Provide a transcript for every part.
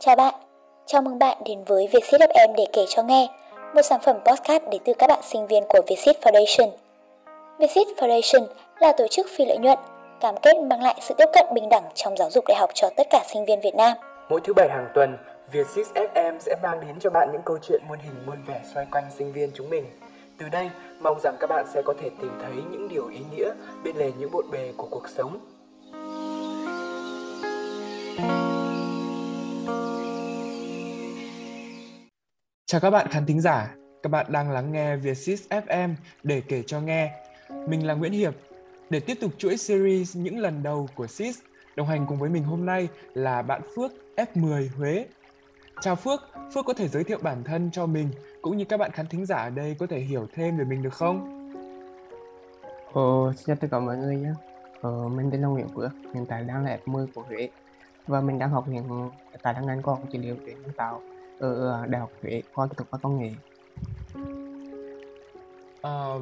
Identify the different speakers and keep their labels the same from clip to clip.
Speaker 1: Chào bạn, chào mừng bạn đến với Vietsit FM để kể cho nghe, một sản phẩm podcast đến từ các bạn sinh viên của Vietsit Foundation. Vietsit Foundation là tổ chức phi lợi nhuận, cam kết mang lại sự tiếp cận bình đẳng trong giáo dục đại học cho tất cả sinh viên Việt Nam.
Speaker 2: Mỗi thứ bảy hàng tuần, Vietsit FM sẽ mang đến cho bạn những câu chuyện muôn hình muôn vẻ xoay quanh sinh viên chúng mình. Từ đây, mong rằng các bạn sẽ có thể tìm thấy những điều ý nghĩa bên lề những bộn bề của cuộc sống.
Speaker 3: Chào các bạn khán thính giả, các bạn đang lắng nghe Vietsis FM để kể cho nghe. Mình là Nguyễn Hiệp. Để tiếp tục chuỗi series những lần đầu của SIS, đồng hành cùng với mình hôm nay là bạn Phước F10 Huế. Chào Phước, Phước có thể giới thiệu bản thân cho mình cũng như các bạn khán thính giả ở đây có thể hiểu thêm về mình được không?
Speaker 4: Ồ, xin chào tất cả mọi người nhé. Ờ, mình tên là Nguyễn Phước, hiện tại đang là F10 của Huế và mình đang học hiện tại đang ngành khoa học trị liệu để nhân tạo ở Đại học Huế khoa kỹ thuật và công nghệ.
Speaker 3: À,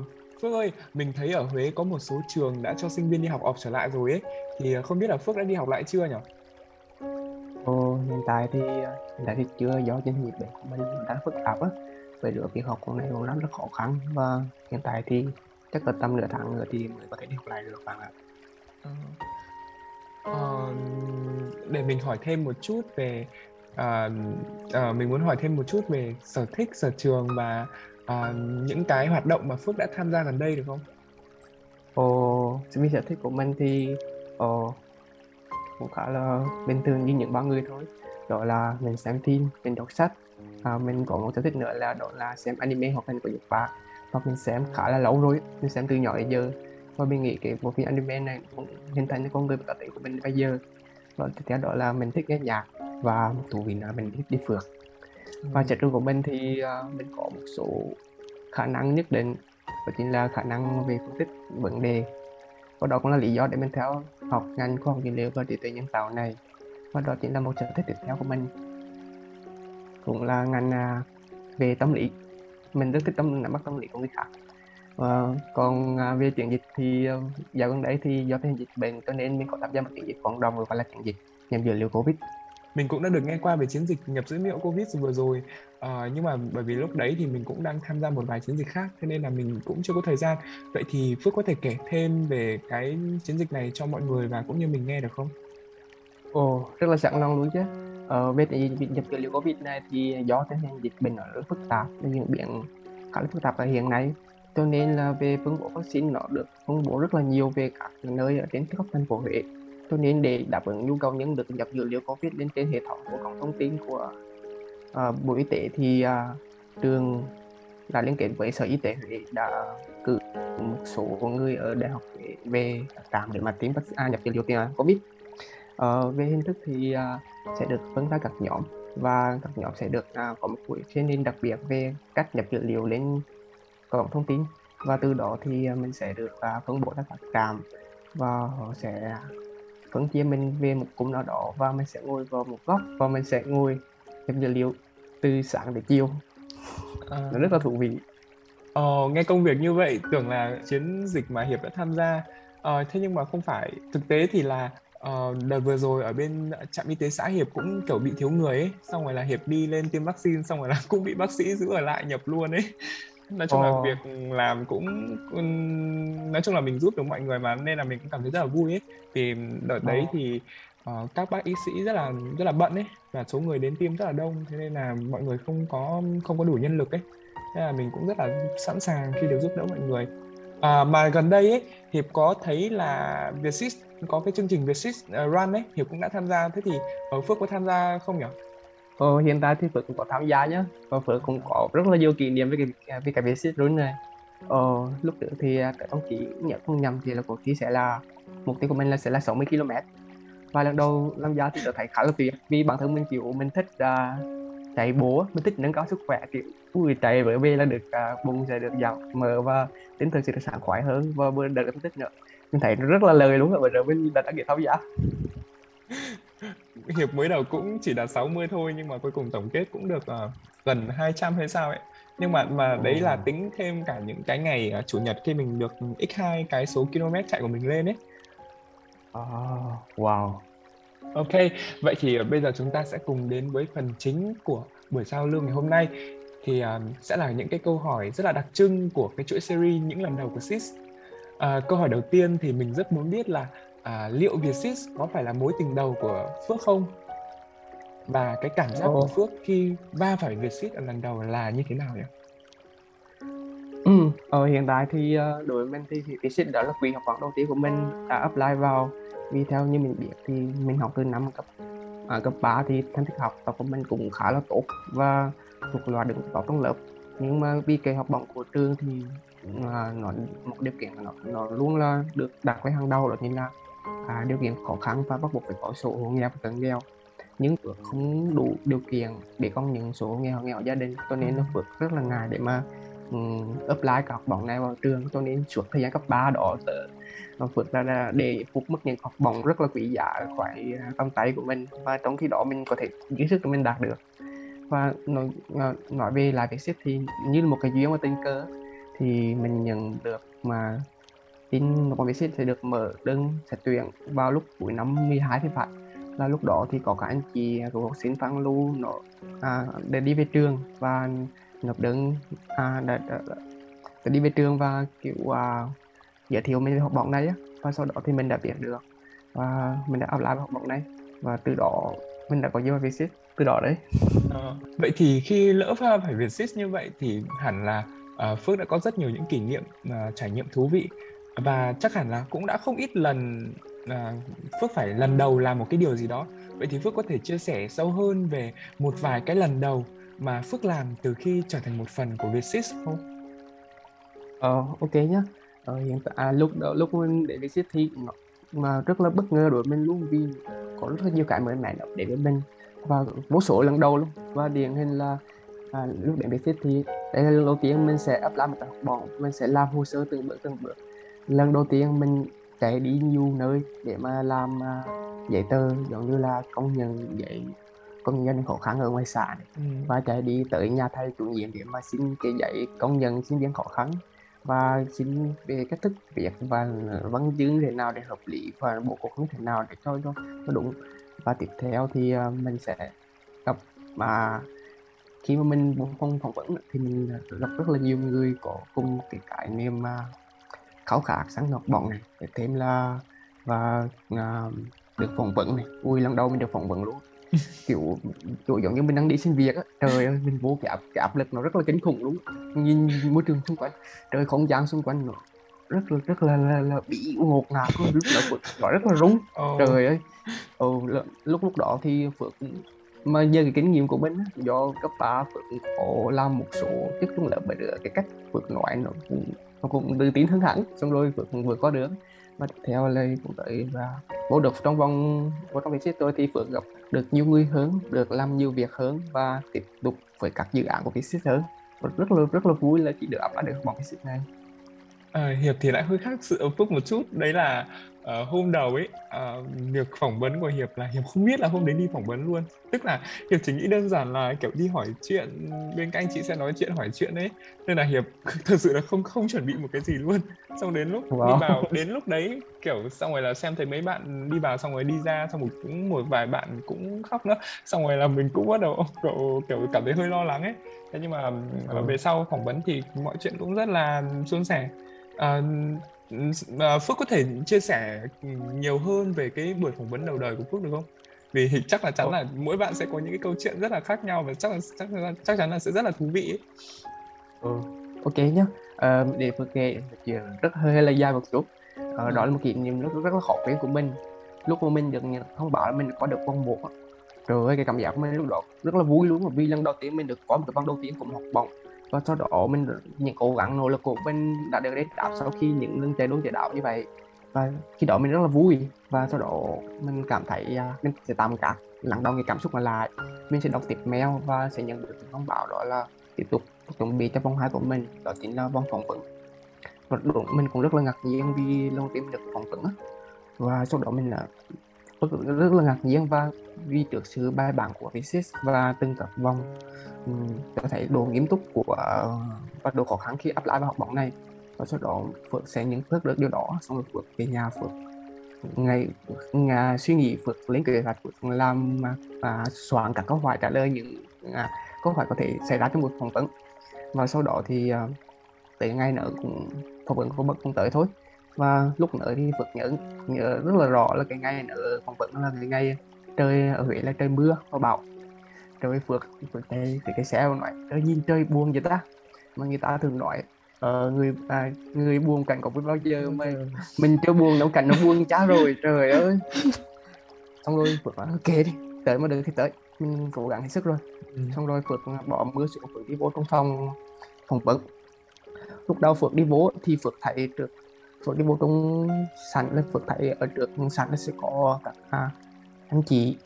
Speaker 3: Phước ơi, mình thấy ở Huế có một số trường đã cho sinh viên đi học off trở lại rồi ấy, thì không biết là Phước đã đi học lại chưa nhỉ?
Speaker 4: Ồ, hiện tại thì hiện tại thì chưa do dịch bệnh của mình đang phức tạp á, vậy được việc học của này cũng rất khó khăn và hiện tại thì chắc là tầm nửa tháng nữa thì mới có thể đi học lại được bạn ạ.
Speaker 3: Ờ, ờ, để mình hỏi thêm một chút về à, à, mình muốn hỏi thêm một chút về sở thích sở trường và à, những cái hoạt động mà Phước đã tham gia gần đây được không?
Speaker 4: Ồ, vì sở thích của mình thì ồ, cũng khá là bình thường như những bao người thôi. Đó là mình xem phim, mình đọc sách. À, mình có một sở thích nữa là đó là xem anime hoặc hình của Nhật Bản. Và mình xem khá là lâu rồi, mình xem từ nhỏ đến giờ. Và mình nghĩ cái bộ phim anime này cũng hình thành con người cá tính của mình bây giờ. Và tiếp theo đó là mình thích nghe nhạc và thú vị là mình thích đi phượt. Và chất trường của mình thì uh, mình có một số khả năng nhất định đó chính là khả năng về phân tích vấn đề. Và đó cũng là lý do để mình theo học ngành khoa học dữ liệu và trí tuệ nhân tạo này. Và đó chính là một sở thích tiếp theo của mình. Cũng là ngành uh, về tâm lý. Mình rất thích tâm nắm bắt tâm lý của người khác và còn uh, về chuyển dịch thì uh, dạo gần đấy thì do tình dịch bệnh cho nên mình có tham gia một chiến dịch cộng đồng gọi là chuyển dịch nhằm dữ liệu covid.
Speaker 3: Mình cũng đã được nghe qua về chiến dịch nhập dữ liệu covid vừa rồi. Uh, nhưng mà bởi vì lúc đấy thì mình cũng đang tham gia một vài chiến dịch khác thế nên là mình cũng chưa có thời gian. Vậy thì phước có thể kể thêm về cái chiến dịch này cho mọi người và cũng như mình nghe được không?
Speaker 4: Ồ rất là sẵn lòng luôn chứ. Ờ, về việc nhập dữ liệu covid này thì do tình hình dịch bệnh nó rất phức tạp nên diễn biến khá là phức tạp ở hiện nay cho nên là về phân bổ vaccine nó được phân bổ rất là nhiều về các nơi ở trên khắp thành phố Huế cho nên để đáp ứng nhu cầu nhân lực nhập dữ liệu COVID lên trên hệ thống của cổng thông tin của uh, Bộ Y tế thì uh, trường đã liên kết với Sở Y tế Huế đã cử một số người ở Đại học Huế về trạm để mà tiêm à, nhập dữ liệu tiêm COVID. Uh, về hình thức thì uh, sẽ được phân ra các nhóm và các nhóm sẽ được uh, có một buổi training đặc biệt về cách nhập dữ liệu lên cổng thông tin. Và từ đó thì mình sẽ được uh, phân bổ ra các trạm. Và họ sẽ phân chia mình về một cụm nào đó và mình sẽ ngồi vào một góc và mình sẽ ngồi nhập dữ liệu từ sáng đến chiều. À. nó rất là thú vị.
Speaker 3: Ờ, nghe công việc như vậy tưởng là chiến dịch mà Hiệp đã tham gia. Ờ, thế nhưng mà không phải. Thực tế thì là uh, đợt vừa rồi ở bên trạm y tế xã Hiệp cũng kiểu bị thiếu người ấy. Xong rồi là Hiệp đi lên tiêm vaccine xong rồi là cũng bị bác sĩ giữ ở lại nhập luôn ấy nói chung oh. là việc làm cũng nói chung là mình giúp được mọi người mà nên là mình cũng cảm thấy rất là vui ấy. Vì đợt đấy oh. thì uh, các bác y sĩ rất là rất là bận ấy và số người đến tiêm rất là đông thế nên là mọi người không có không có đủ nhân lực ấy. Thế là mình cũng rất là sẵn sàng khi được giúp đỡ mọi người. À, mà gần đây ấy hiệp có thấy là Vietsit có cái chương trình Vietsit uh, Run ấy hiệp cũng đã tham gia. Thế thì ở phước có tham gia không nhỉ
Speaker 4: Ờ, hiện tại thì Phước cũng có tham gia nhá. Và Phước cũng có rất là nhiều kỷ niệm với cái với cái việc run này. Ờ, lúc trước thì cái ông chỉ nhớ không nhầm thì là cuộc thi sẽ là mục tiêu của mình là sẽ là 60 km và lần đầu tham gia thì tôi thấy khá là tuyệt vì bản thân mình kiểu mình thích uh, chạy bộ mình thích nâng cao sức khỏe kiểu ui chạy bởi vì là được uh, bụng sẽ được giảm mở và tinh thần sẽ được sảng khoái hơn và bữa đợt mình thích nữa. Mình thấy rất là lời luôn rồi bây giờ mình đã đăng tham gia.
Speaker 3: hiệp mới đầu cũng chỉ đạt 60 thôi nhưng mà cuối cùng tổng kết cũng được uh, gần 200 hay sao ấy. Nhưng mà mà đấy là tính thêm cả những cái ngày uh, chủ nhật khi mình được x2 cái số km chạy của mình lên ấy.
Speaker 4: Oh, wow.
Speaker 3: Ok, vậy thì bây giờ chúng ta sẽ cùng đến với phần chính của buổi giao lưu ngày hôm nay. Thì uh, sẽ là những cái câu hỏi rất là đặc trưng của cái chuỗi series những lần đầu của SIS. Uh, câu hỏi đầu tiên thì mình rất muốn biết là uh, liệu Vietsis có phải là mối tình đầu của Phước không? Và cái cảm giác của Phước khi va phải Vietsis ở lần đầu là như thế nào nhỉ?
Speaker 4: Ừ, ờ, hiện tại thì uh, đối với mình thì Vietsis đó là quý học bổng đầu tiên của mình đã apply vào vì theo như mình biết thì mình học từ năm cấp à, cấp 3 thì thành tích học tập của mình cũng khá là tốt và thuộc loại đứng top trong lớp nhưng mà vì cái học bổng của trường thì à, nó một điều kiện nó nó luôn là được đặt lên hàng đầu đó chính là à, điều kiện khó khăn và bắt buộc phải có số hộ nghèo và cận nghèo. Nhưng không đủ điều kiện để con những số nghèo nghèo gia đình cho nên nó vượt rất là ngại để mà um, apply các học bổng này vào trường cho nên suốt thời gian cấp 3 đó nó vượt ra là để phục mức những học bổng rất là quý giá khỏi trong tay của mình và trong khi đó mình có thể ý sức của mình đạt được. Và nói, nói về lại cái ship thì như một cái duyên và tình cờ thì mình nhận được mà tin một cái sẽ được mở đơn xét tuyển vào lúc cuối năm 12 thì phải. Là lúc đó thì có cả anh chị của học sinh Phan Lưu nó à, để đi về trường và nộp đơn à, để, để, để đi về trường và kiểu à, giới thiệu mình về học bổng này á. Và sau đó thì mình đã biết được và mình đã apply vào học bổng này. Và từ đó mình đã có vô visit từ đó đấy.
Speaker 3: À, vậy thì khi lỡ pha phải visit như vậy thì hẳn là uh, Phước đã có rất nhiều những kỷ niệm uh, trải nghiệm thú vị và chắc hẳn là cũng đã không ít lần à, Phước phải lần đầu làm một cái điều gì đó. Vậy thì Phước có thể chia sẻ sâu hơn về một vài cái lần đầu mà Phước làm từ khi trở thành một phần của Vietsis không?
Speaker 4: Ờ, ok nhá. Ờ, hiện tại à, lúc đó lúc mình đến Vietsis thì mà rất là bất ngờ đối với mình luôn vì có rất là nhiều cái mới mẻ để với mình. Và vô số lần đầu luôn. Và điển hình là à, lúc đến Vietsis thì đây là lần đầu tiên mình sẽ apply một học bổng. Mình sẽ làm hồ sơ từng bước từng bước lần đầu tiên mình chạy đi nhiều nơi để mà làm uh, giấy tờ giống như là công nhận giấy công nhân khó khăn ở ngoài xã này. Ừ. và chạy đi tới nhà thầy chủ nhiệm để mà xin cái giấy công nhận sinh viên khó khăn và xin về cách thức viết và văn chương thế nào để hợp lý và bộ cục như thế nào để cho cho, cho đúng và tiếp theo thì uh, mình sẽ gặp mà khi mà mình phỏng phỏng vấn thì mình gặp rất là nhiều người có cùng cái cái niềm uh, khao khát sáng học bọn này để thêm là và uh, được phỏng vấn này. Ui lần đầu mình được phỏng vấn luôn. Kiểu kiểu giống như mình đang đi xin việc á. Trời ơi mình vô cái áp, cái áp lực nó rất là kinh khủng luôn. Nhìn môi trường xung quanh trời không gian xung quanh nó rất là rất là là, là bị ngột ngạt luôn. Lúc đó nó rất là rúng oh. trời ơi. Ừ, lúc lúc đó thì phượng mà nhờ cái kinh nghiệm của mình do cấp ba phượng có làm một số chức trong lớp bởi cái cách phượng nói nó cũng nó cũng tự tin hơn hẳn xong rồi vượt vừa có được và tiếp theo là cũng tới và vô được trong vòng vô trong vietjet tôi thì phượng gặp được nhiều người hơn được làm nhiều việc hơn và tiếp tục với các dự án của vietjet hơn. Và rất là rất là vui là chị được áp được bằng vietjet này.
Speaker 3: À, Hiệp thì lại hơi khác sự ấm Phúc một chút. Đấy là uh, hôm đầu ấy uh, việc phỏng vấn của Hiệp là Hiệp không biết là hôm đấy đi phỏng vấn luôn. Tức là Hiệp chỉ nghĩ đơn giản là kiểu đi hỏi chuyện bên cạnh chị sẽ nói chuyện hỏi chuyện đấy nên là Hiệp thật sự là không không chuẩn bị một cái gì luôn. Xong đến lúc wow. đi vào đến lúc đấy kiểu xong rồi là xem thấy mấy bạn đi vào xong rồi đi ra xong rồi cũng một vài bạn cũng khóc nữa. Xong rồi là mình cũng bắt đầu kiểu, kiểu cảm thấy hơi lo lắng ấy. Thế nhưng mà ừ. về sau phỏng vấn thì mọi chuyện cũng rất là suôn sẻ. À, Phước có thể chia sẻ nhiều hơn về cái buổi phỏng vấn đầu đời của Phước được không? Vì chắc là chắn là mỗi bạn sẽ có những cái câu chuyện rất là khác nhau và chắc là chắc là, chắc chắn là sẽ rất là thú vị ấy.
Speaker 4: Ừ, ok nhé. À, để Phước kể chuyện rất hơi là dài một chút. À, đó là một kỷ niệm rất rất là khó quên của mình. Lúc mà mình được thông báo là mình có được con một trời ơi cái cảm giác của mình lúc đó rất là vui luôn vì lần đầu tiên mình được có một cái văn đầu tiên một học bổng và sau đó mình những cố gắng nỗ lực của mình đã được đến đáp sau khi những lần chạy đua chạy đạo như vậy. Và khi đó mình rất là vui. Và sau đó mình cảm thấy uh, mình sẽ tạm các lắng đọng cái cảm xúc mà lại. Mình sẽ đọc tiếp mail và sẽ nhận được thông báo đó là tiếp tục chuẩn bị cho vòng hai của mình đó chính là vòng phỏng vấn. Và mình cũng rất là ngạc nhiên vì lần đầu tiên mình được phỏng vấn và sau đó mình là rất, rất là ngạc nhiên và vì trước sự bài bản của Visis và từng các vòng. Có thấy độ nghiêm túc của và độ khó khăn khi apply vào học bóng này. Và sau đó Phượng sẽ nhận thức được điều đó xong rồi Phượng về nhà Phượng ngày ngày suy nghĩ phượng lên kế hoạch vượt làm và soạn các câu hỏi trả lời những à, câu hỏi có thể xảy ra trong một phỏng vấn. Và sau đó thì à, tới ngày nữa cũng phỏng vấn của bậc cũng tới thôi và lúc nữa thì Phật nhớ nhớ rất là rõ là cái ngày nữa phỏng vấn là cái ngày trời ở Huế là trời mưa và bão. Trời Phước Phước cái cái, cái xe nói trời nhìn trời buồn vậy ta? Mà người ta thường nói uh, người à, người buồn cảnh có biết bao giờ mà mình chưa buồn đâu cảnh nó buồn chá rồi trời ơi. Xong rồi Phước nói ok đi tới mà được thì tới mình cố gắng hết sức rồi. Ừ. xong rồi Phước bỏ mưa xuống Phước đi vô trong phòng phỏng vấn lúc đầu Phước đi vô thì Phước thấy được Phước đi vô trong sảnh là Phước thấy ở trước sảnh nó sẽ có các à, anh chị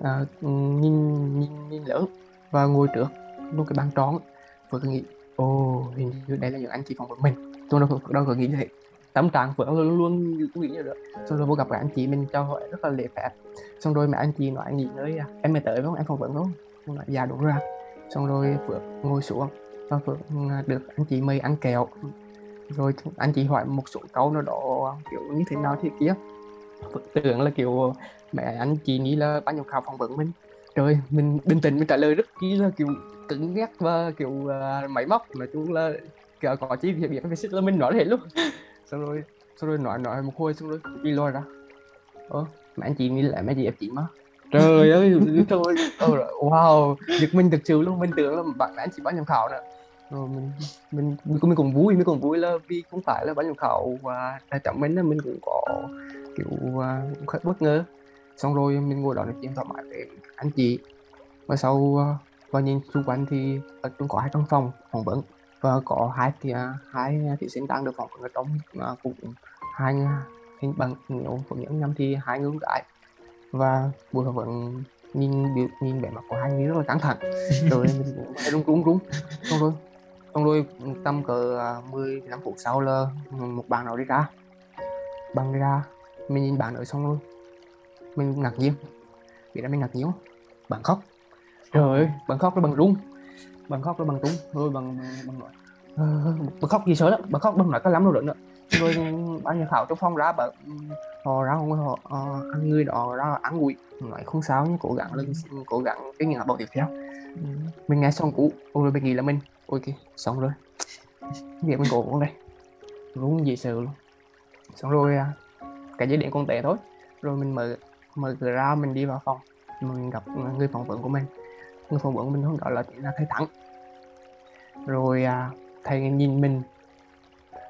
Speaker 4: à, nhìn, nhìn nhìn lớn và ngồi trước một cái bàn tròn. Phước nghĩ ồ hình như đây là những anh chị phòng của mình. Tôi đâu đâu có nghĩ như thế. Tâm trạng Phước luôn luôn nghĩ như vậy, xong rồi vô gặp các anh chị mình cho hỏi rất là lễ phép. Xong rồi mẹ anh chị nói nghỉ ngơi à, em mới tới với không? Em phỏng vấn không? Tôi nói dạ đúng ra xong rồi Phước ngồi xuống và Phước à, được anh chị mời ăn kẹo rồi anh chị hỏi một số câu nó đó kiểu như thế nào thì kia. Phước tưởng là kiểu mẹ anh chị nghĩ là ban giám khảo phỏng vấn mình. Trời mình bình tĩnh mình trả lời rất kỹ là kiểu cứng nhắc và kiểu uh, máy móc. Nói chung là kiểu có chi việc biết phải xích là mình nói hết luôn. Xong rồi xong rồi nói nói một hồi xong rồi đi lôi ra. Ơ mẹ anh chị nghĩ là mẹ chị em chị mà. Trời ơi thôi wow giật mình thực sự luôn. Mình tưởng là bạn anh chị bao giám khảo nè rồi mình mình mình, mình cũng vui mình cũng vui là vì không phải là ban giám khảo và là chọn mình là mình cũng có kiểu uh, bất ngờ. Xong rồi mình ngồi đó nói chuyện thoải mái với anh chị. Và sau uh, và nhìn xung quanh thì ở trong có hai căn phòng phỏng vấn và có hai thì uh, hai thí sinh đang được phỏng vấn ở trong uh, cũng hai hình bằng nếu phỏng vấn năm thì hai người gái và buổi phỏng vấn nhìn biểu nhìn vẻ mặt của hai người rất là căng thẳng. Rồi mình cũng rung rung rung xong rồi xong rồi tầm cỡ uh, 15 phút sau là một bạn nào đi ra. Bạn đi ra mình nhìn bạn ở xong rồi mình ngạc nhiên. Vì đã mình ngạc nhiên. Bạn khóc. Trời ơi. Bạn khóc nó bằng rung bạn khóc nó bằng rung rồi bằng bằng nói. Uh, bạn khóc gì sợ lắm. Bạn khóc bằng nói có lắm đâu nữa rồi ban nhà khảo trong phòng ra bạn họ ra không? Họ uh, ăn người đó ra ăn ủi nói không sao nhưng cố gắng lên cố gắng cái những bảo tiếp theo. Ừ. mình nghe xong cũ. Rồi mình nghĩ là mình ôi kìa xong rồi. Việc mình cổ cũng đây rung gì sự luôn. Xong rồi à, cái dây điện con tệ thôi. Rồi mình mở mở cửa ra mình đi vào phòng. Mình gặp người phỏng vấn của mình. Người phỏng vấn của mình hôm đó là là thầy thắng. Rồi à, thầy nhìn mình.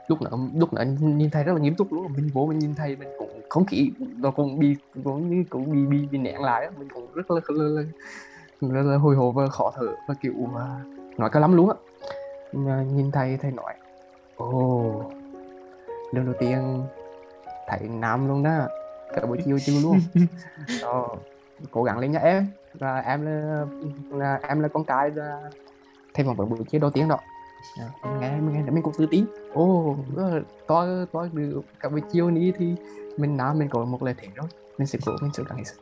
Speaker 4: Lúc nãy lúc nãy nhìn thầy rất là nghiêm túc luôn. Mình vô mình nhìn thầy mình cũng không kỹ nó cũng bị cũng như cũng bị bị, bị nén lại mình cũng rất là, rất là, rất là hồi hộp và khó thở và kiểu mà nói cái lắm luôn á nhìn thầy thầy nói. Ồ lần đầu tiên thầy nam luôn đó. Cả buổi chiều chiều luôn. Ờ, cố gắng lên nhá em và em là, là em là con trai là thầy phỏng vấn buổi chiều đầu tiên đó. À, nghe nghe mình cũng tự tin. Ô tôi tôi được cả buổi chiều ní thì mình nam mình có một lời thế rồi mình sẽ cố mình sẽ gắng hết sức.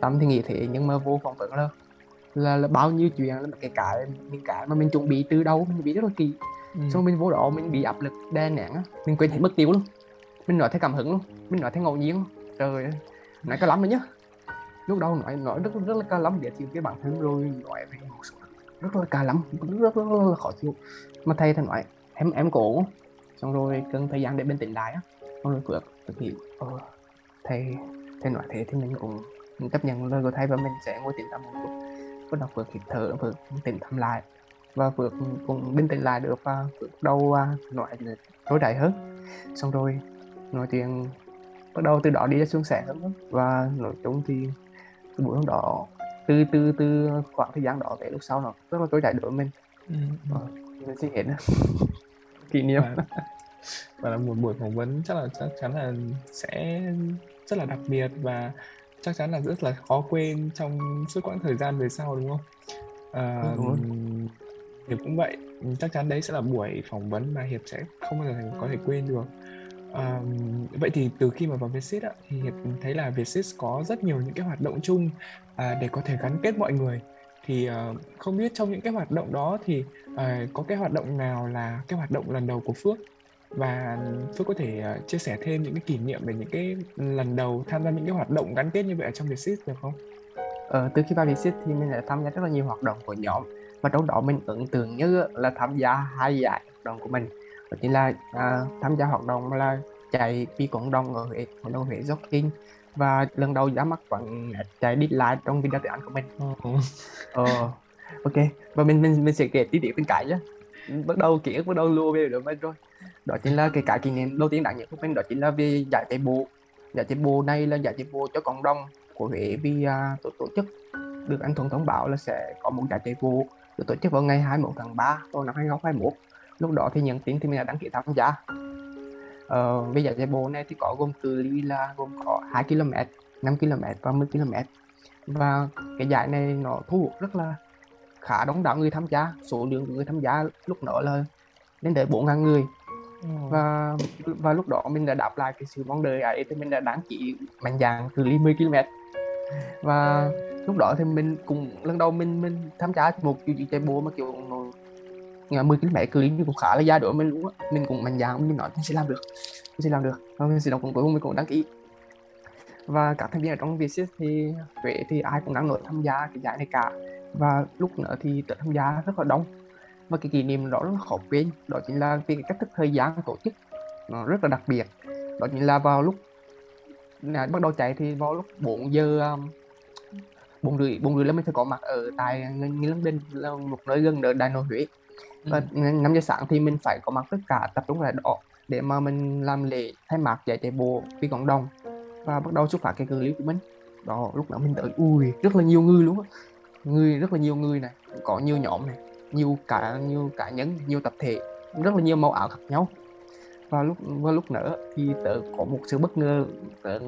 Speaker 4: Tâm thì nghĩ thế nhưng mà vô phỏng vấn là là, là bao nhiêu chuyện là cái cái những cái mà mình chuẩn bị từ đâu mình bị rất là kỳ. Ừ. xong mình vô đó mình bị áp lực đè nén á. Mình quên hết mất tiêu luôn. Mình nói theo cảm hứng luôn. Mình nói theo ngẫu nhiên luôn. Trời ơi nói có lắm rồi nhá. Lúc đầu nói nói rất rất là ca lắm để chịu cái bản thân rồi nói về một số rất là ca lắm rất, rất, rất, rất là khó chịu. Mà thầy thầy nói em em cổ xong rồi cần thời gian để bình tĩnh lại á. Xong rồi phước thực hiện ờ, thầy thầy nói thế thì mình cũng mình chấp nhận lời của thầy và mình sẽ ngồi tĩnh tâm một chút bắt đầu phước hít thở phước tĩnh tâm lại. Và phước cũng bình tĩnh lại được và phước đâu uh, nói trôi chảy hơn. Xong rồi nói chuyện bắt đầu từ đó đi ra xuống xe hơn. Và nói chung thì buổi hôm đó từ từ từ khoảng thời gian đó tới lúc sau nó rất là trôi chảy đối mình. Ừ. ờ, mình sẽ hết kỷ niệm.
Speaker 3: Và, và là một buổi phỏng vấn chắc là chắc chắn là sẽ rất là đặc biệt và chắc chắn là rất là khó quên trong suốt quãng thời gian về sau đúng không? À, Hiệp cũng vậy, chắc chắn đấy sẽ là buổi phỏng vấn mà Hiệp sẽ không bao giờ có thể quên được. À, vậy thì từ khi mà vào Vietsit thì Hiệp thấy là Vietsit có rất nhiều những cái hoạt động chung à, để có thể gắn kết mọi người. Thì à, không biết trong những cái hoạt động đó thì à, có cái hoạt động nào là cái hoạt động lần đầu của Phước? Và Phước có thể uh, chia sẻ thêm những cái kỷ niệm về những cái lần đầu tham gia những cái hoạt động gắn kết như vậy ở trong Vietsit được không?
Speaker 4: Ờ, từ khi vào Vietsit thì mình đã tham gia rất là nhiều hoạt động của nhóm và trong đó mình ấn tượng nhất là tham gia hai giải hoạt động của mình. Đó chính là à, tham gia hoạt động là chạy đi cộng đồng ở Huế, cộng đồng Huế Jogging và lần đầu ra mắt quảng chạy đi lại trong video tiếng Anh của mình. Ờ, ok. Và mình mình mình sẽ kể tí tiết bên cạnh nhé bắt đầu ký bắt đầu lùa về được bên rồi đó chính là cái cái kỷ niệm đầu tiên đáng nhớ của mình đó chính là về giải chạy bộ giải chạy bộ này là giải chạy bộ cho cộng đồng của Huế vì uh, tổ, tổ chức được anh Thuận thông báo là sẽ có một giải chạy bộ được tổ chức vào ngày 21 tháng 3 năm 2021 lúc đó thì nhận tin thì mình đã đăng ký tham gia. Ờ, về giải chạy bộ này thì có gồm cự ly là gồm có 2 km 5 km và 10 km và cái giải này nó thu hút rất là khá đông đảo người tham gia số lượng người tham gia lúc đó là lên tới bốn ngàn người và và lúc đó mình đã đáp lại cái sự mong đợi ấy thì mình đã đăng ký mạnh dạng cự ly 10 km và lúc đó thì mình cùng lần đầu mình mình tham gia một chương trình chạy bộ mà kiểu nó 10 km cự ly cũng khá là dài đối mình luôn á. Mình cũng mạnh dạng mình nói mình sẽ làm được mình sẽ làm được. Và mình sẽ đọc cùng cuối cùng mình cũng đăng ký. Và các thành viên ở trong Vietjet thì Huế thì ai cũng đang nổi tham gia cái giải này cả. Và lúc nữa thì tới tham gia rất là đông và cái kỷ niệm đó rất là khó quên. Đó chính là vì cái cách thức thời gian tổ chức. Nó rất là đặc biệt. Đó chính là vào lúc là bắt đầu chạy thì vào lúc 4 giờ um, bốn rưỡi bốn rưỡi là mình phải có mặt ở tại Nghi Lân Đinh là một nơi gần ở Đại Nội Huế. Và ừ. 5 giờ sáng thì mình phải có mặt tất cả tập trung lại đó để mà mình làm lễ khai mạc giải chạy bộ vì cộng đồng và bắt đầu xuất phát cái cự ly của mình. Đó lúc nào mình tới ui rất là nhiều người luôn á. Người rất là nhiều người này. Có nhiều nhóm này nhiều cả nhiều cá nhân nhiều tập thể rất là nhiều màu áo khác nhau. Và lúc và lúc nữa thì tớ có một sự bất ngờ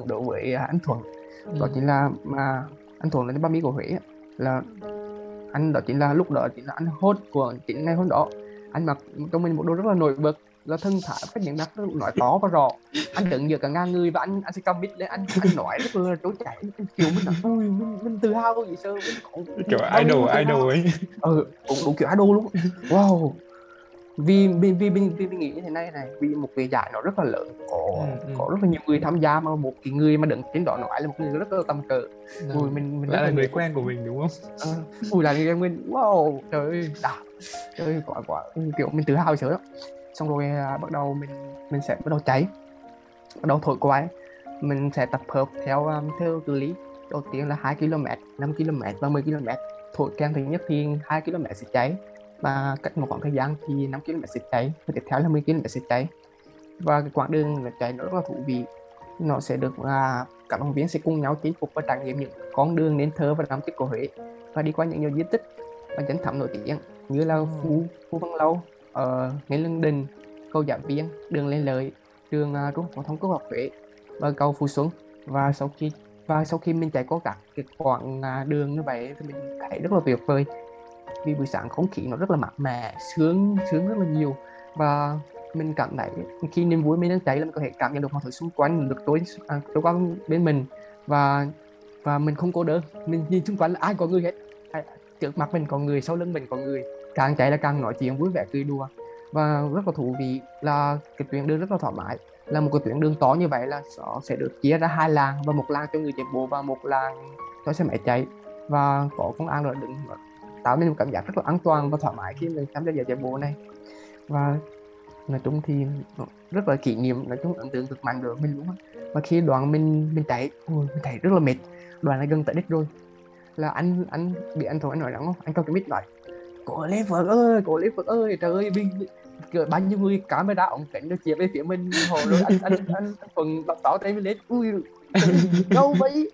Speaker 4: đối với anh Thuận. Ừ. đó chính là mà anh Thuận là ba mỹ của Huế là anh đó chính là lúc đó chính là anh hốt của chính ngày hôm đó. Anh mặc trong mình một đồ rất là nổi bật là thân thả cách nhận đặt nói to và rõ anh đứng giữa cả ngàn người và anh anh sẽ cầm mic lên anh anh nói rất là trốn chạy anh kiểu mình là ui mình, mình tự hào gì sơ mình
Speaker 3: cũng kiểu idol idol ấy.
Speaker 4: Ừ cũng đủ kiểu idol luôn. Wow. Vì vì vì vì, vì, vì nghĩ như thế này này vì một cái giải nó rất là lớn có ừ, ừ. có rất là nhiều người tham gia mà một cái người mà đứng trên đó nói là một người rất là tầm cỡ.
Speaker 3: Ừ. ui mình mình là, là người quen của mình đúng không?
Speaker 4: À, ui là người quen mình. Wow trời ơi đã. Trời ơi quả quả kiểu mình tự hào sớm lắm xong rồi à, bắt đầu mình mình sẽ bắt đầu cháy bắt đầu thổi quái. Mình sẽ tập hợp theo um, theo cự lý. Đầu tiên là 2 km 5 km và 10 km. Thổi kèn thứ nhất thì 2 km sẽ cháy và cách một khoảng thời gian thì 5 km sẽ cháy và tiếp theo là 10 km sẽ cháy và cái quãng đường là cháy nó rất là thú vị. Nó sẽ được là các đồng viên sẽ cùng nhau chinh phục và trải nghiệm những con đường nên thơ và nam tích của Huế. Và đi qua những nhiều di tích và danh thắng nổi tiếng như là Phú Phú Văn Lâu. Ờ, ở ngay Lương Đình, cầu Giảng Viên, đường lê Lợi, trường uh, Trung học phổ thông Quốc học Huế và cầu Phú Xuân. Và sau khi và sau khi mình chạy qua các cái khoảng uh, à, đường như vậy thì mình thấy rất là tuyệt vời. Vì buổi sáng không khí nó rất là mát mẻ sướng sướng rất là nhiều. Và mình cảm thấy khi niềm vui mình đang chạy là mình có thể cảm nhận được mọi thứ xung quanh được tối à, tối quan bên mình. Và và mình không cô đơn mình nhìn xung quanh là ai có người hết. Trước mặt mình có người sau lưng mình có người càng chạy là càng nói chuyện vui vẻ, cười đùa và rất là thú vị là cái tuyến đường rất là thoải mái. Là một cái tuyến đường to như vậy là nó sẽ được chia ra hai làng và một làng cho người chạy bộ và một làng cho xe máy chạy. Và có công an rồi đứng tạo nên một cảm giác rất là an toàn và thoải mái khi mình tham gia giải chạy bộ này. Và nói chung thì rất là kỷ niệm, nói chung ấn tượng cực mạnh đối với mình luôn và khi đoàn mình mình chạy mình chạy rất là mệt. Đoàn này gần tới đích rồi. Là anh anh bị anh thôi anh nói rằng không? Anh có cái mic lại cổ lê phật ơi cổ lê phật ơi trời ơi mình kiểu bao nhiêu người camera ống kính nó chia về phía mình hồ rồi anh anh anh, anh phần đọc tỏ tay mình lên ui đâu vậy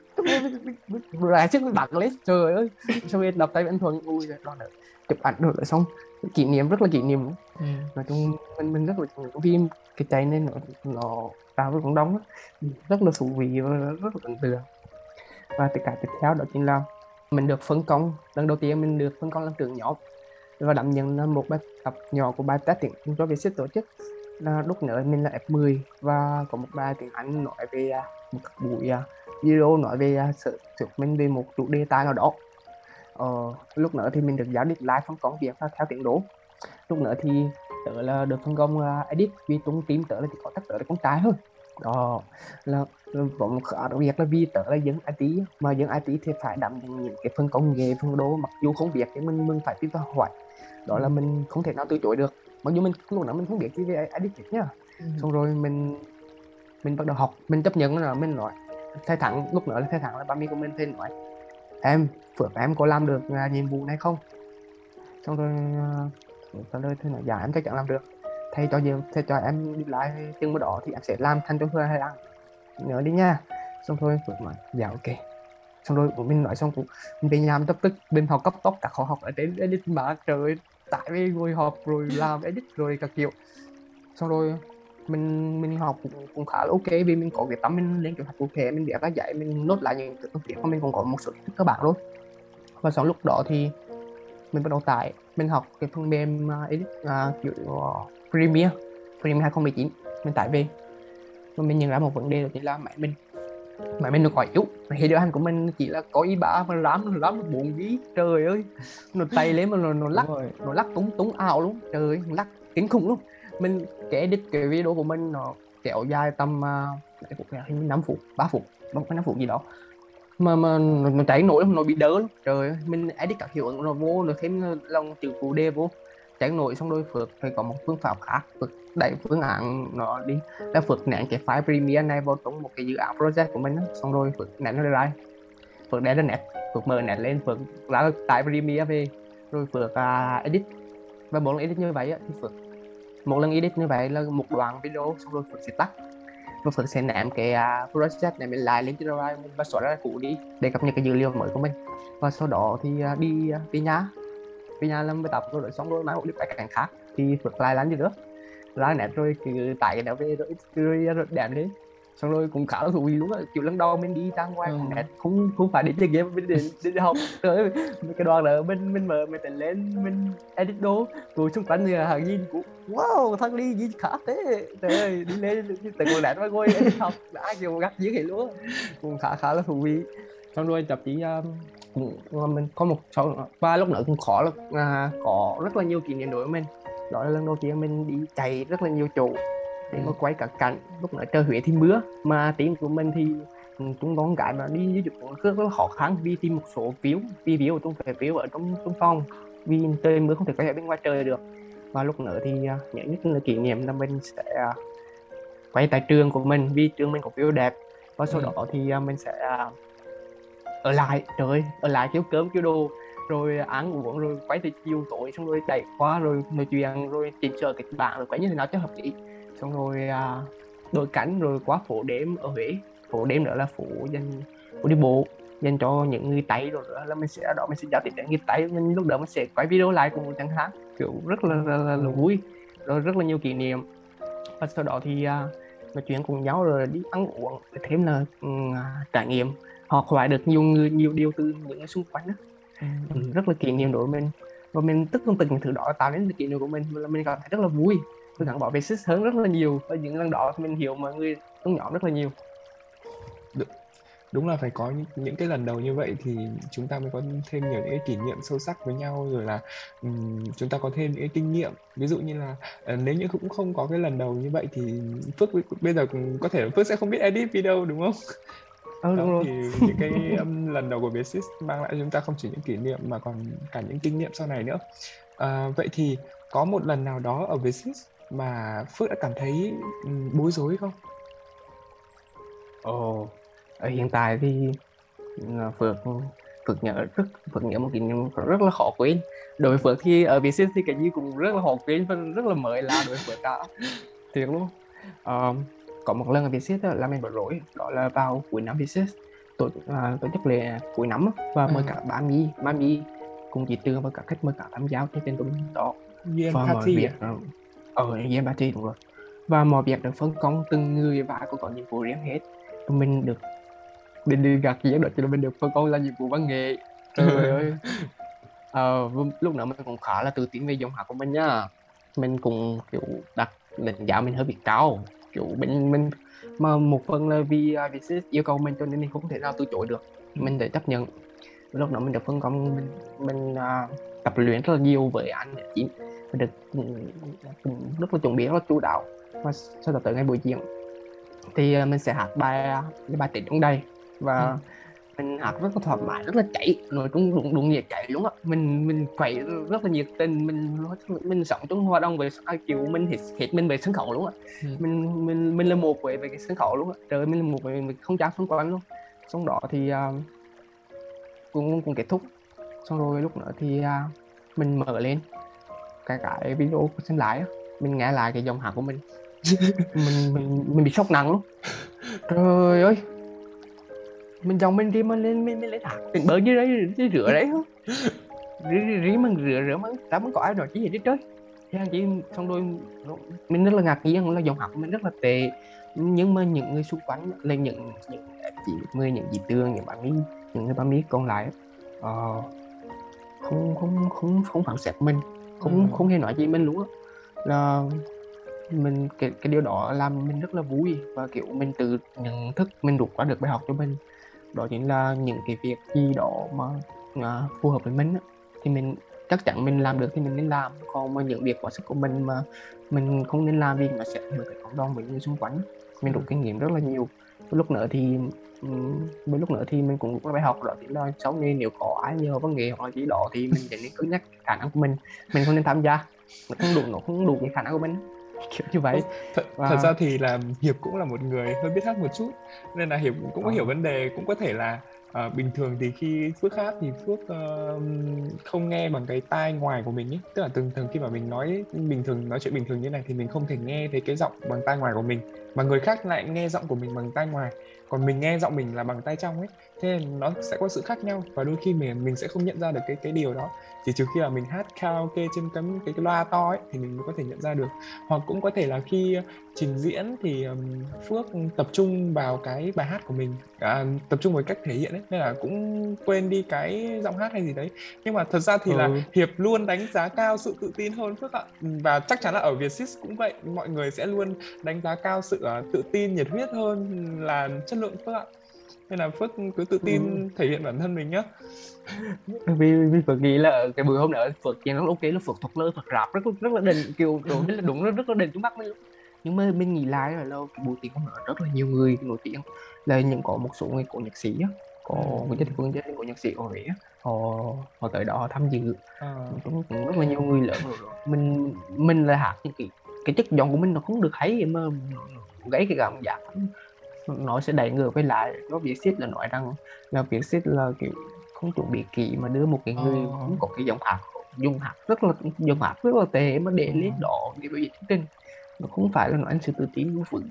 Speaker 4: ra trước mình bật lên trời ơi xong rồi đập tay anh thuận ui đó là chụp ảnh rồi xong kỷ niệm rất là kỷ niệm ừ. nói chung mình mình rất là phim cái chạy nên nó nó tao với cũng đóng rất là thú vị và rất là ấn tượng và tất cả tiếp theo đó chính là mình được phân công lần đầu tiên mình được phân công làm trưởng nhóm và đảm nhận một bài tập nhỏ của bài test tiếng cho Vietjet tổ chức. Là lúc nữa mình là F10 và có một bài tiếng Anh nói về à, một buổi à, video nói về à, sự thuyết minh về một chủ đề tài nào đó. Ờ, lúc nữa thì mình được giáo đi live phân công việc theo tiến độ. Lúc nữa thì tớ là được phân công edit vì trong team tớ là chỉ có tất tớ là con trai thôi. Đó là, là khá đặc biệt là vì tớ là dân IT mà dân IT thì phải đảm nhận những cái phân công nghề phân đồ mặc dù không biết thì mình mình phải tiếp vào hỏi đó là ừ. mình không thể nào từ chối được. Mặc dù mình lúc nào mình không biết gì về hết nhá. Ừ. xong rồi mình mình bắt đầu học. Mình chấp nhận là mình nói thay thẳng lúc nữa là thay thẳng là ba mươi của mình thì nói em phượng em có làm được uh, nhiệm vụ này không? Xong rồi uh, trả lời thế là dạ em chắc chắn làm được. Thầy cho nhiều thầy cho em đi lại chừng bữa đó thì em sẽ làm thành cho phương hay ăn nhớ đi nha. Xong thôi phượng nói dạ ok xong rồi mình nói xong cũng mình về nhà mình tức bên học cấp tốc các khóa học ở edit mà trời tại vì ngồi họp rồi làm edit rồi các kiểu. Xong rồi mình mình học cũng, cũng khá là ok vì mình có việc tâm mình lên kế hoạch cụ thể mình viết các dạy mình nốt lại những cái công việc mà mình còn có một số các thức cơ bản luôn và sau lúc đó thì mình bắt đầu tải mình học cái phần mềm uh, edit uh, kiểu uh, Premiere Premiere 2019 mình tải về. Và mình nhận ra một vấn đề đó chính là máy mình máy mình nó quá yếu. Hệ điều hành của mình chỉ là có i ba mà ram ram bốn ghi trời ơi. Nó tay lên mà nó nó lắc nó lắc túng túng ảo luôn. Trời ơi lắc kinh khủng luôn. Mình cái edit cái video của mình nó kéo dài tầm uh, phút hình 5 phút 3 phút không phải 5 phút gì đó. Mà mà nó, nó cháy nổi nó bị đỡ luôn. Trời mình edit các hiệu ứng nó vô nó thêm lòng chữ phụ đề vô cháy nổi xong đôi phượt phải có một phương pháp khác. Phượt đẩy phương án nó đi. Là phượt nén cái file Premiere này vào trong một cái dự án project của mình xong rồi phượt nén nó ra phượt đẻ lên nét. Phượt mở nét lên phượt ra tải Premiere về. Rồi phượt uh, edit. Và mỗi lần edit như vậy thì phượt một lần edit như vậy là một đoạn video xong rồi phượt sẽ tắt. Và phượt sẽ ném cái uh, project này mình lại lên trên drive mình và xóa ra cũ đi để cập nhật cái dữ liệu mới của mình. Và sau đó thì uh, đi uh, đi nhà đi nhà làm bài tập rồi xong rồi máy một đi cái cảnh khác. Thì phượng lại làm gì nữa? Ra nét rồi cứ tải đó về rồi rồi, rồi đẹp đi. Xong rồi cũng khá là thú vị luôn á. Kiểu lần đầu mình đi ra ngoài ừ. net không không phải đi chơi game mình đi, đi, đi học rồi cái đoàn đó mình mình mở mình lên mình edit đồ. Rồi xung quanh thì hàng nhìn cũng wow thằng đi gì khác thế. Trời ơi đi lên từ ngồi net mà ngồi edit học. Đã kiểu gắt dữ vậy luôn cũng khá khá là thú vị.
Speaker 3: Xong rồi tập chỉ
Speaker 4: um, mình có một số và lúc nữa cũng khó là à, có rất là nhiều kỷ niệm đối với mình. Đó là lần đầu tiên mình đi chạy rất là nhiều chỗ để mà quay cả cảnh. Lúc nãy trời Huế thì mưa mà team của mình thì ừ, chúng con gái mà đi du lịch rất là khó khăn vì tìm một số phiếu vì phiếu chúng phải phiếu ở trong trong phòng vì trời mưa không thể quay ở bên ngoài trời được. Và lúc nữa thì uh, nhớ nhất là kỷ niệm là mình sẽ uh, quay tại trường của mình vì trường mình có phiếu đẹp. Và sau ừ. đó thì uh, mình sẽ ở lại trời ở lại kiếm cơm kiếm đồ rồi ăn uống rồi quay từ chiều tối xong rồi đẩy qua rồi nói chuyện rồi chỉnh sửa kịch bản rồi quay như thế nào cho hợp lý. Xong rồi à, đôi cảnh rồi qua phố đêm ở Huế. Phố đêm nữa là phố dành phố đi bộ dành cho những người Tây rồi nữa là mình sẽ ở đó mình sẽ giao tiếp với người Tây. Mình lúc đó mình sẽ quay video lại cùng chẳng hạn kiểu rất là, là, là, là vui rồi rất là nhiều kỷ niệm. Và sau đó thì à, nói chuyện cùng nhau rồi đi ăn uống thêm là um, trải nghiệm học hỏi được nhiều người nhiều điều từ những người xung quanh đó ừ, rất là kỷ niệm đối với mình. Và mình tức từng từng thứ đó tạo nên kỷ niệm của mình là mình cảm thấy rất là vui. Tôi gắn bó về sức hơn rất là nhiều và những lần đó mình hiểu mọi người trong nhóm rất là nhiều.
Speaker 3: Đúng là phải có những, những cái lần đầu như vậy thì chúng ta mới có thêm nhiều những cái kỷ niệm sâu sắc với nhau rồi là um, chúng ta có thêm những cái kinh nghiệm. Ví dụ như là uh, nếu như cũng không có cái lần đầu như vậy thì phước bây giờ có thể phước sẽ không biết edit video đúng không
Speaker 4: ừ, đúng rồi.
Speaker 3: thì những cái um, lần đầu của Basis mang lại cho chúng ta không chỉ những kỷ niệm mà còn cả những kinh nghiệm sau này nữa uh, vậy thì có một lần nào đó ở Basis mà Phước đã cảm thấy bối rối không?
Speaker 4: Ồ, ở hiện tại thì Phước Phước nhớ rất Phước nhớ một kỷ niệm rất là khó quên đối với Phước thì ở Việt thì cái gì cũng rất là khó quên và rất là mới lạ đối với Phước cả thiệt luôn uh, có một lần ở Việt là mình bối rối đó là vào cuối năm Việt tổ uh, tổ chức lễ cuối năm và mời ừ. cả ba mi ba mi cùng chị Tường và cả khách mời cả tham gia trên tổ đó.
Speaker 3: Và mọi việc
Speaker 4: ở game party đúng rồi. Và mọi việc được phân công từng người và cũng có nhiệm vụ riêng hết. Mình được định đi gặt gì đó cho nên mình được phân công là nhiệm vụ văn nghệ. Trời ơi. Ờ, lúc nào mình cũng khá là tự tin về giọng hát của mình nhá. Mình cũng kiểu đặt định giá mình hơi bị cao kiểu mình mình mà một phần là vì à, uh, vì yêu cầu mình cho nên mình không thể nào từ chối được. Mình để chấp nhận. Lúc đó mình được phân công mình mình uh, tập luyện rất là nhiều với anh chị mình được ừ, ừ, rất là chuẩn bị rất là chú đạo và sau đó tới ngày buổi diễn thì uh, mình sẽ hát bài cái bài tết trong đây và ừ mình hát rất là thoải mái rất là chảy nói chung đúng đúng nhiệt chảy luôn á. Mình mình quậy rất là nhiệt tình mình mình sống trong hoạt động về kiểu mình hết, hết mình về sân khấu luôn á. Ừ. mình mình mình là một về về cái sân khấu luôn á trời mình là một về không gian xung quanh luôn. Xong đó thì uh, cũng cũng kết thúc. Xong rồi lúc nữa thì uh, mình mở lên cái cái video của sinh lái mình nghe lại cái dòng hát của mình. Mình mình mình bị sốc nặng luôn. Trời ơi mình dòng mình đi mà lên mình, mình lấy thẳng tỉnh bớt dưới đấy dưới rửa đấy. Không rí mà rửa rửa mà ta mới có ai nói chỉ gì hết trơn thế chỉ xong rồi mình rất là ngạc nhiên là dòng học mình rất là tệ. Nhưng mà những người xung quanh là những những chị người những chị tương những bạn ấy những người bạn ấy còn lại uh, không không không không phản xạ mình. Không ừ. không hề nói gì mình luôn á. Là mình cái cái điều đó làm mình rất là vui. Và kiểu mình tự nhận thức mình rút ra được bài học cho mình đó chính là những cái việc gì đó mà à, phù hợp với mình á, thì mình chắc chắn mình làm được thì mình nên làm. Còn mà những việc quá sức của mình mà mình không nên làm vì nó sẽ ảnh hưởng tới cộng đồng với người xung quanh. Mình rút kinh nghiệm rất là nhiều. Lúc nữa thì với lúc nữa thì mình cũng có bài học đó chính là sau này nếu có ai nhờ vấn đề hoặc là gì đó thì mình sẽ nên cân nhắc khả năng của mình. Mình không nên tham gia. Nó không đủ nó không đủ cái khả năng của mình kiểu như vậy.
Speaker 3: Thật, và... thật ra thì là hiệp cũng là một người hơi biết hát một chút nên là hiệp cũng có hiểu vấn đề. Cũng có thể là uh, bình thường thì khi phước hát thì phước uh, không nghe bằng cái tai ngoài của mình ấy. Tức là thường thường khi mà mình nói bình thường nói chuyện bình thường như này thì mình không thể nghe thấy cái giọng bằng tai ngoài của mình mà người khác lại nghe giọng của mình bằng tai ngoài. Còn mình nghe giọng mình là bằng tay trong ấy thế nên nó sẽ có sự khác nhau và đôi khi mình mình sẽ không nhận ra được cái cái điều đó. Chỉ trừ khi là mình hát karaoke trên cái cái, cái loa to ấy thì mình mới có thể nhận ra được. Hoặc cũng có thể là khi trình diễn thì um, phước tập trung vào cái bài hát của mình à, tập trung vào cách thể hiện ấy nên là cũng quên đi cái giọng hát hay gì đấy. Nhưng mà thật ra thì ừ. là hiệp luôn đánh giá cao sự tự tin hơn phước ạ. Và chắc chắn là ở Vietsis cũng vậy. Mọi người sẽ luôn đánh giá cao sự uh, tự tin nhiệt huyết hơn là chất lượng phước ạ nên là phước cứ tự tin ừ. thể hiện bản thân mình nhá
Speaker 4: vì vì phước nghĩ là cái buổi hôm đó phước chuyện nó ok là phước thuật lơ phước rap rất rất là đỉnh kiểu đúng là đúng rất, rất là đỉnh trước mắt mình nhưng mà mình nghĩ lại là lâu buổi tiệc hôm đó rất là nhiều người nổi tiếng là những có một số người cổ nhạc sĩ á có ừ. người chất phương chất của nhạc sĩ ở Huế họ họ tới đó họ tham dự à. cũng, cũng rất là nhiều người lớn rồi mình mình là hát những cái cái chất giọng của mình nó không được hay mà gây cái cảm giác nó sẽ đẩy ngược quay lại nó việc xích là nói rằng là việc xích là kiểu không chuẩn bị kỹ mà đưa một cái người ờ. không có cái giọng hát dùng hát rất là dùng hát rất là tệ mà để ờ. lên đó để bây giờ chương trình. Nó không phải là nói anh sự tự tin của phượng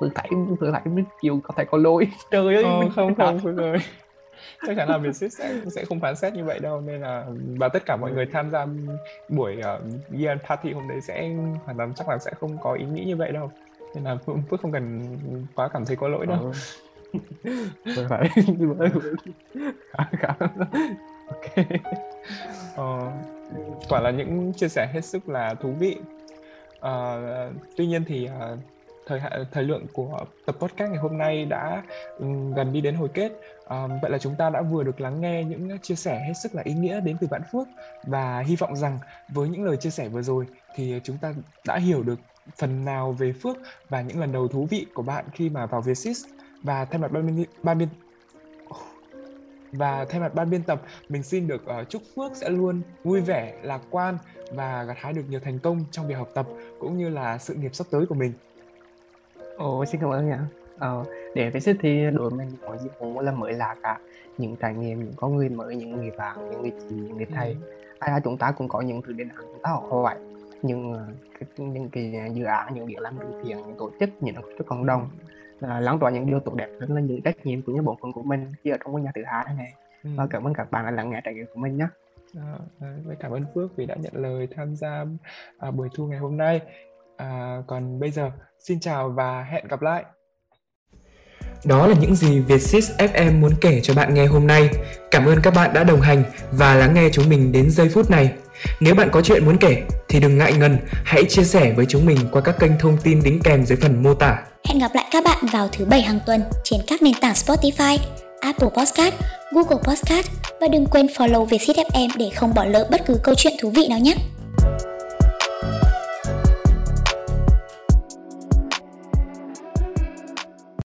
Speaker 4: phượng thấy phượng thấy mình kiểu có thể có lỗi. Trời ơi
Speaker 3: ờ, mình không không phượng ơi. Chắc chắn là Vietjet sẽ sẽ không phán xét như vậy đâu nên là và tất cả mọi người tham gia buổi uh, year party hôm đấy sẽ hoàn toàn chắc là sẽ không có ý nghĩ như vậy đâu nên là phước, phước không cần quá cảm thấy có lỗi đâu.
Speaker 4: Ừ. phải.
Speaker 3: Ok. Ờ, quả là những chia sẻ hết sức là thú vị. Uh, tuy nhiên thì uh, thời thời lượng của tập podcast ngày hôm nay đã um, gần đi đến hồi kết. Um, vậy là chúng ta đã vừa được lắng nghe những chia sẻ hết sức là ý nghĩa đến từ bạn Phước và hy vọng rằng với những lời chia sẻ vừa rồi thì chúng ta đã hiểu được phần nào về Phước và những lần đầu thú vị của bạn khi mà vào Vietsis và thay mặt ban biên, ban biên và thay mặt ban biên tập mình xin được uh, chúc Phước sẽ luôn vui vẻ, lạc quan và gặt hái được nhiều thành công trong việc học tập cũng như là sự nghiệp sắp tới của mình.
Speaker 4: Ồ, xin cảm ơn nha. Ờ, để với sức thì đội mình có gì cũng là mới lạ cả những trải nghiệm những có người mới những người bạn những người chị những người thầy ừ. ai chúng ta cũng có những thứ đến chúng ta học hỏi những ờ, cái, những cái dự án những việc làm từ thiện những tổ chức những tổ chức cộng đồng là lan tỏa những điều tốt đẹp đó là những trách nhiệm của những bộ phận của mình khi ở trong ngôi nhà thứ hai này ừ. và cảm ơn các bạn đã lắng nghe trải nghiệm của mình nhé
Speaker 3: à, với cảm ơn Phước vì đã nhận lời tham gia à, buổi thu ngày hôm nay à, còn bây giờ xin chào và hẹn gặp lại đó là những gì Vietsis FM muốn kể cho bạn nghe hôm nay. Cảm ơn các bạn đã đồng hành và lắng nghe chúng mình đến giây phút này. Nếu bạn có chuyện muốn kể thì đừng ngại ngần, hãy chia sẻ với chúng mình qua các kênh thông tin đính kèm dưới phần mô tả.
Speaker 1: Hẹn gặp lại các bạn vào thứ bảy hàng tuần trên các nền tảng Spotify, Apple Podcast, Google Podcast và đừng quên follow Vietsit FM để không bỏ lỡ bất cứ câu chuyện thú vị nào nhé.